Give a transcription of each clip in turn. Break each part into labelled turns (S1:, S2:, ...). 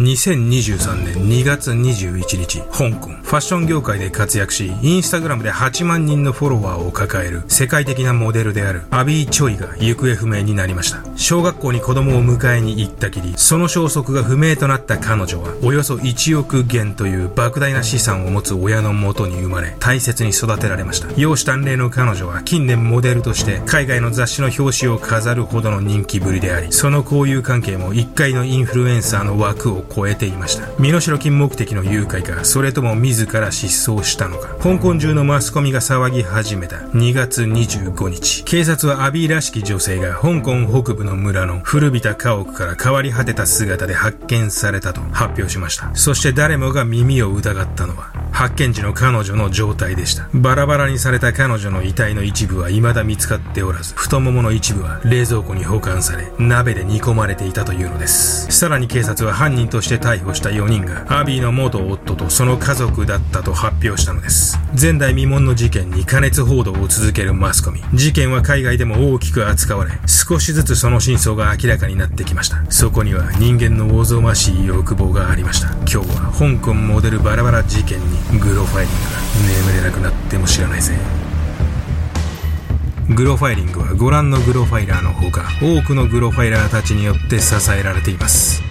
S1: 2023年2月21日、香港、ファッション業界で活躍し、インスタグラムで8万人のフォロワーを抱える世界的なモデルであるアビー・チョイが行方不明になりました。小学校に子供を迎えに行ったきり、その消息が不明となった彼女は、およそ1億元という莫大な資産を持つ親のもとに生まれ、大切に育てられました。容姿端麗の彼女は近年モデルとして海外の雑誌の表紙を飾るほどの人気ぶりであり、その交友関係も1階のインフルエンサーの枠を超えていました。身代金目的の誘拐かそれとも自ら失踪したのか。香港中のマスコミが騒ぎ始めた。2月25日。警察はアビーらしき女性が香港北部のの村の古びた家屋から変わり果てた姿で発見されたと発表しました。そして誰もが耳を疑ったのは発見時の彼女の状態でした。バラバラにされた彼女の遺体の一部は未だ見つかっておらず太ももの一部は冷蔵庫に保管され鍋で煮込まれていたというのです。さらに警察は犯人として逮捕した4人がアビーの元夫とその家族だったと発表したのです。前代未聞の事件に加熱報道を続けるマスコミ。事件は海外でも大きく扱われ少しずつその真相が明らかになってきました。そこには人間のおぞましい欲望がありました。今日は香港モデルバラバラ事件にグロファイリングが眠れなくなっても知らないぜ。グロファイリングはご覧のグロファイラーのほか多くのグロファイラーたちによって支えられています。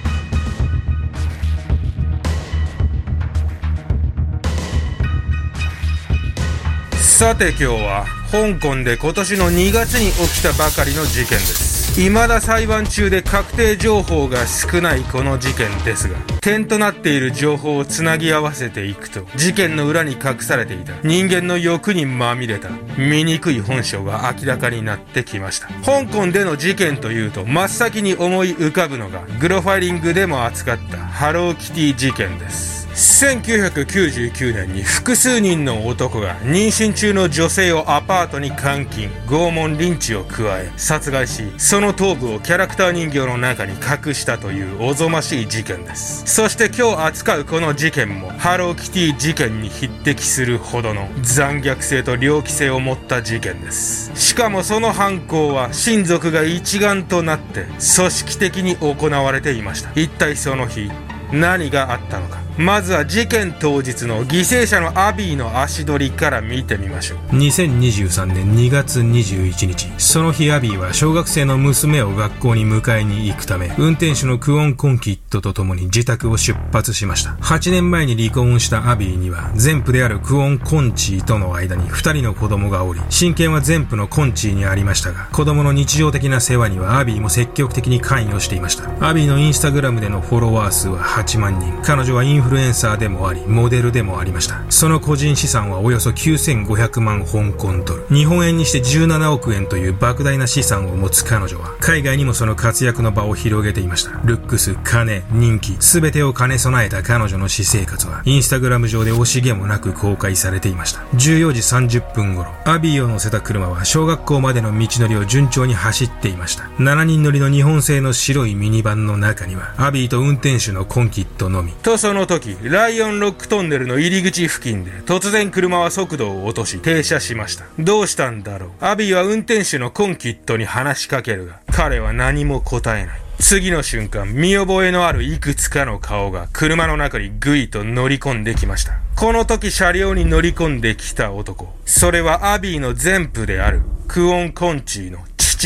S1: さて今日は香港で今年の2月に起きたばかりの事件です。未だ裁判中で確定情報が少ないこの事件ですが点となっている情報をつなぎ合わせていくと事件の裏に隠されていた人間の欲にまみれた醜い本性が明らかになってきました。香港での事件というと真っ先に思い浮かぶのがグロファイリングでも扱ったハローキティ事件です。1999年に複数人の男が妊娠中の女性をアパートに監禁拷問リンチを加え殺害しその頭部をキャラクター人形の中に隠したというおぞましい事件です。そして今日扱うこの事件もハローキティ事件に匹敵するほどの残虐性と猟奇性を持った事件です。しかもその犯行は親族が一丸となって組織的に行われていました。一体その日何があったのか。まずは事件当日の犠牲者のアビーの足取りから見てみましょう。2023年2月21日。その日アビーは小学生の娘を学校に迎えに行くため運転手のクオン・コンキットと共に自宅を出発しました。8年前に離婚したアビーには前夫であるクオン・コンチーとの間に2人の子供がおり親権は前夫のコンチーにありましたが子供の日常的な世話にはアビーも積極的に関与していました。アビーのインスタグラムでのフォロワー数は8万人。彼女はインフルエンサーでもあり、モデルでもありました。その個人資産はおよそ9500万香港ドル。日本円にして17億円という莫大な資産を持つ彼女は、海外にもその活躍の場を広げていました。ルックス、金、人気、すべてを兼ね備えた彼女の私生活は、インスタグラム上で惜しげもなく公開されていました。14時30分頃、アビーを乗せた車は小学校までの道のりを順調に走っていました。7人乗りの日本製の白いミニバンの中には、アビーと運転手のコンキットのみ。とその時時、ライオンロックトンネルの入り口付近で突然車は速度を落とし停車しました。どうしたんだろうアビーは運転手のコンキットに話しかけるが、彼は何も答えない。次の瞬間、見覚えのあるいくつかの顔が車の中にぐいと乗り込んできました。この時車両に乗り込んできた男。それはアビーの前夫であるクオン・コンチーの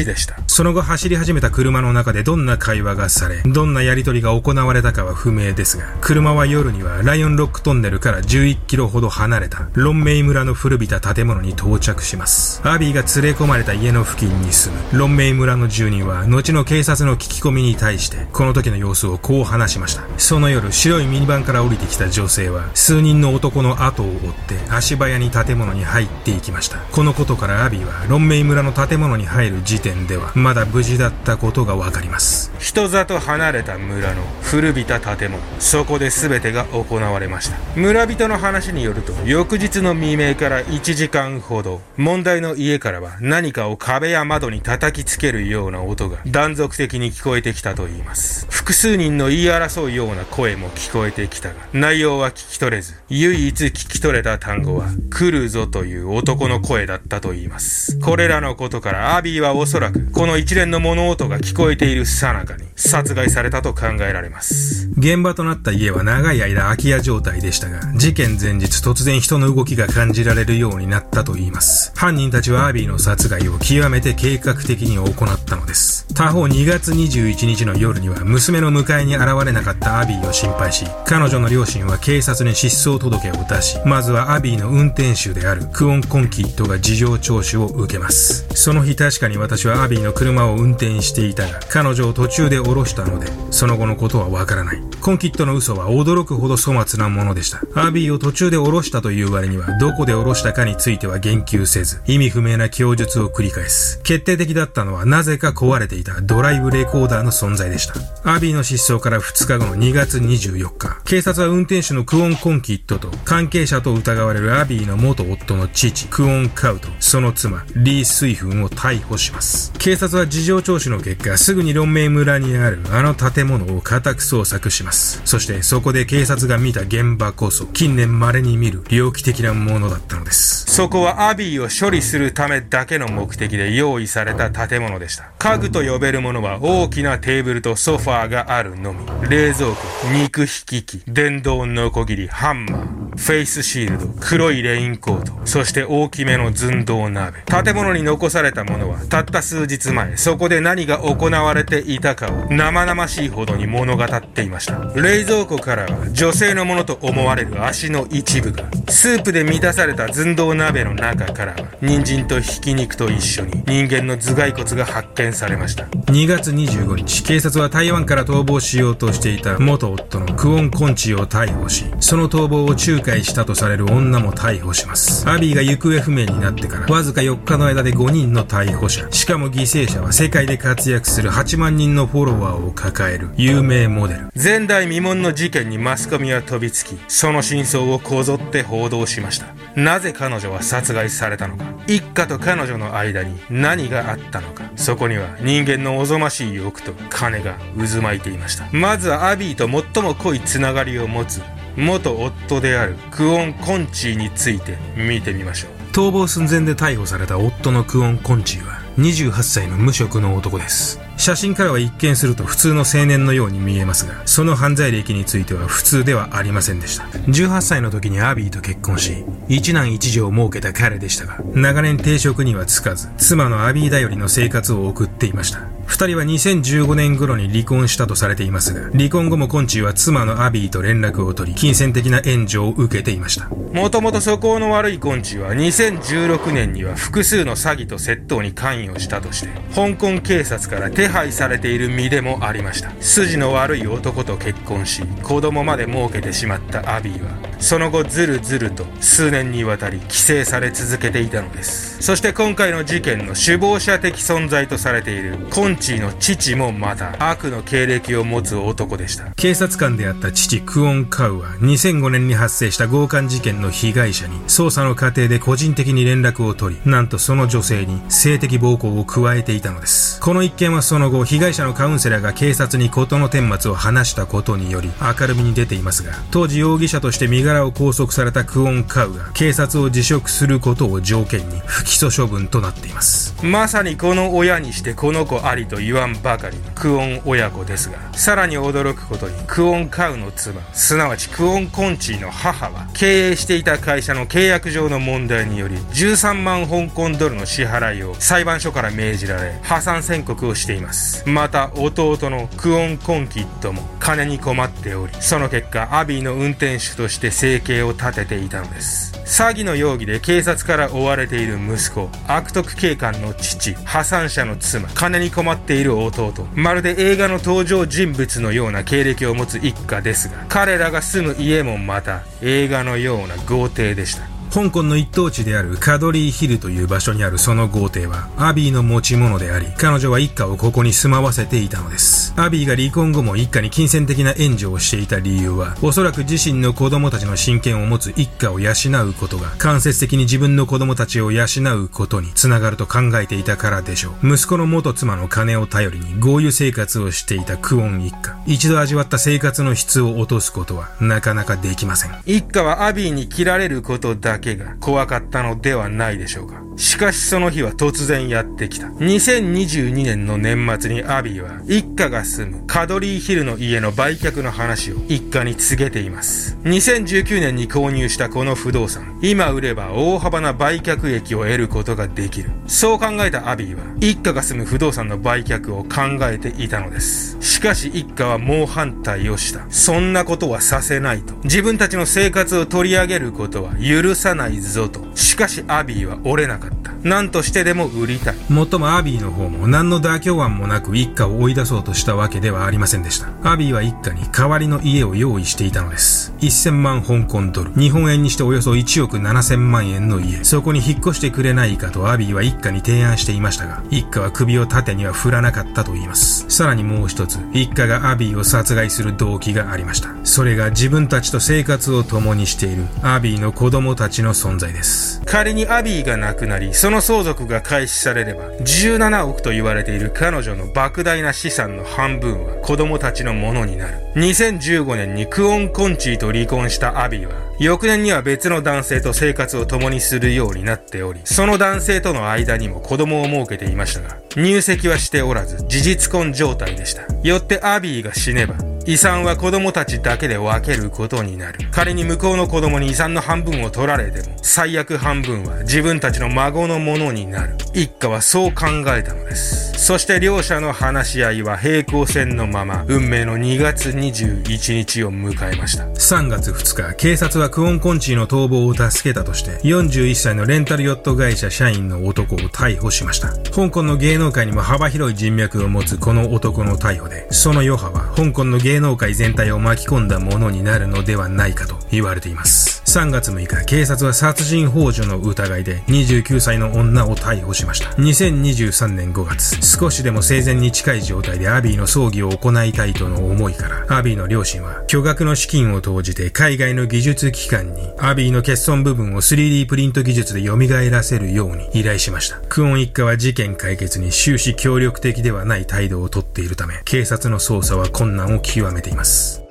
S1: でした。その後走り始めた車の中でどんな会話がされ、どんなやりとりが行われたかは不明ですが、車は夜にはライオンロックトンネルから11キロほど離れたロンメイ村の古びた建物に到着します。アビーが連れ込まれた家の付近に住むロンメイ村の住人は、後の警察の聞き込みに対して、この時の様子をこう話しました。その夜、白いミニバンから降りてきた女性は、数人の男の後を追って足早に建物に入っていきました。このことからアビーは、ロンメイ村の建物に入る時点ではまだ無事だったことがわかります。人里離れた村の古びた建物そこで全てが行われました。村人の話によると翌日の未明から1時間ほど問題の家からは何かを壁や窓に叩きつけるような音が断続的に聞こえてきたといいます。複数人の言い争うような声も聞こえてきたが内容は聞き取れず唯一聞き取れた単語は来るぞという男の声だったといいます。これらのことからアビーはおそそらくこの一連の物音が聞こえているさなかに殺害されたと考えられます。
S2: 現場となった家は長い間空き家状態でしたが、事件前日突然人の動きが感じられるようになったと言います。犯人たちはアビーの殺害を極めて計画的に行ったのです。他方2月21日の夜には娘の迎えに現れなかったアビーを心配し、彼女の両親は警察に失踪届を出し、まずはアビーの運転手であるクオン・コンキットが事情聴取を受けます。その日確かに私私はアビーの車を運転していたが、彼女を途中で降ろしたので、その後のことはわからない。コンキットの嘘は驚くほど粗末なものでした。アビーを途中で降ろしたという割には、どこで降ろしたかについては言及せず、意味不明な供述を繰り返す。決定的だったのは、なぜか壊れていたドライブレコーダーの存在でした。アビーの失踪から2日後の2月24日、警察は運転手のクオン・コンキットと、関係者と疑われるアビーの元夫の父、クオン・カウと、その妻、リー・スイフンを逮捕します。警察は事情聴取の結果、すぐにロンメイ村にあるあの建物を家宅捜索します。そしてそこで警察が見た現場こそ、近年稀に見る猟奇的なものだったのです。
S1: そこはアビーを処理するためだけの目的で用意された建物でした。家具と呼べるものは大きなテーブルとソファーがあるのみ。冷蔵庫、肉引き機、電動ノコギリ、ハンマー、フェイスシールド、黒いレインコート、そして大きめの寸胴鍋。建物に残されたものは、たった数日前、そこで何が行われていたかを生々しいほどに物語っていました。冷蔵庫からは、女性のものと思われる足の一部が、スープで満たされた寸胴鍋の中からは、人参とひき肉と一緒に人間の頭蓋骨が発見されました。
S2: 2月25日、警察は台湾から逃亡しようとしていた元夫のクオン・コンチを逮捕し、その逃亡を仲介したとされる女も逮捕します。アビーが行方不明になってからわずか4日の間で5人の逮捕者。しかも犠牲者は世界で活躍する8万人のフォロワーを抱える有名モデル。
S1: 前代未聞の事件にマスコミは飛びつき、その真相をこぞって報道しました。なぜ彼女は殺害されたのか。一家と彼女の間に何があったのか。そこには人間のおぞましい欲と金が渦巻いていました。まずはアビーと最も濃いつながりを持つ元夫であるクオン・コンチーについて見てみましょう
S2: 逃亡寸前で逮捕された夫のクオン・コンチーは28歳の無職の男です写真からは一見すると普通の青年のように見えますが、その犯罪歴については普通ではありませんでした。18歳の時にアビーと結婚し、一男一女を設けた彼でしたが、長年定職にはつかず、妻のアビー頼りの生活を送っていました。二人は2015年頃に離婚したとされていますが、離婚後もコンチは妻のアビーと連絡を取り、金銭的な援助を受けていました。
S1: もともと素行の悪いコンチは2016年には複数の詐欺と窃盗に関与したとして、香港警察から手配されている身でもありました。筋の悪い男と結婚し、子供まで設けてしまったアビーは、その後ずるずると数年にわたり規制され続けていたのです。そして今回の事件の首謀者的存在とされているコンチーの父もまた悪の経歴を持つ男でした。
S2: 警察官であった父クオン・カウは2005年に発生した強姦事件の被害者に捜査の過程で個人的に連絡を取り、なんとその女性に性的暴行を加えていたのです。この一件はその後、被害者のカウンセラーが警察に事の顛末を話したことにより明るみに出ていますが、当時容疑者として身柄を拘束されたクオン・カウが警察を辞職することを条件に不起訴処分となっています。
S1: まさにこの親にしてこの子ありと言わんばかりのクオン親子ですが、さらに驚くことにクオン・カウの妻、すなわちクオン・コンチーの母は経営していた会社の契約上の問題により13万香港ドルの支払いを裁判所から命じられ破産宣告をしています。また弟のクオン・コンキットも金に困っており、その結果アビーの運転手として生計を立てていたのです。詐欺の容疑で警察から追われている息子、悪徳警官の父、破産者の妻、金に困っている弟、まるで映画の登場人物のような経歴を持つ一家ですが、彼らが住む家もまた映画のような豪邸でした。
S2: 香港の一等地であるカドリーヒルという場所にあるその豪邸はアビーの持ち物であり、彼女は一家をここに住まわせていたのです。アビーが離婚後も一家に金銭的な援助をしていた理由は、おそらく自身の子供たちの親権を持つ一家を養うことが、間接的に自分の子供たちを養うことにつながると考えていたからでしょう。息子の元妻の金を頼りに豪遊生活をしていたクオン一家。一度味わった生活の質を落とすことはなかなかできません。
S1: 一家はアビーに切られることだけが怖かったのではないでしょうか。しかしその日は突然やってきた。2022年の年末にアビーは一家が住むカドリーヒルの家の売却の話を一家に告げています。2019年に購入したこの不動産、今売れば大幅な売却益を得ることができる。そう考えたアビーは一家が住む不動産の売却を考えていたのです。しかし一家は猛反対をした。そんなことはさせないと。自分たちの生活を取り上げることは許さないぞと。しかしアビーは折れなかった。何としてでも売りたい。
S2: もっともアビーの方も何の妥協案もなく一家を追い出そうとしたわけではありませんでした。アビーは一家に代わりの家を用意していたのです。1000万香港ドル。日本円にしておよそ1億7000万円の家。そこに引っ越してくれないかとアビーは一家に提案していましたが、一家は首を縦には振らなかったと言います。さらにもう一つ、一家がアビーを殺害する動機がありました。それが自分たちと生活を共にしているアビーの子供たちの存在です。
S1: 仮にアビーが亡くなり、その相続が開始されれば、17億と言われている彼女の莫大な資産の半分は子供たちのものになる。2015年にクオン・コンチーと離婚したアビーは、翌年には別の男性と生活を共にするようになっており、その男性との間にも子供を設けていましたが、入籍はしておらず、事実婚状態でした。よってアビーが死ねば、遺産は子供たちだけで分けることになる。仮に向こうの子供に遺産の半分を取られても、最悪半分は自分たちの孫のものになる。一家はそう考えたのです。そして両者の話し合いは平行線のまま、運命の2月21日を迎えました。
S2: 3月2日、警察はクオン・コンチーの逃亡を助けたとして、41歳のレンタルヨット会社社員の男を逮捕しました。香港の芸能界にも幅広い人脈を持つこの男の逮捕で、その余波は香港の芸能界全体を巻き込んだものになるのではないかと言われています。3月6日、警察は殺人幇助の疑いで29歳の女を逮捕しました。2023年5月、少しでも生前に近い状態でアビーの葬儀を行いたいとの思いから、アビーの両親は巨額の資金を投じて海外の技術機関にアビーの欠損部分を 3D プリント技術で蘇らせるように依頼しました。クオン一家は事件解決に終始協力的ではない態度をとっているため、警察の捜査は困難を極めています。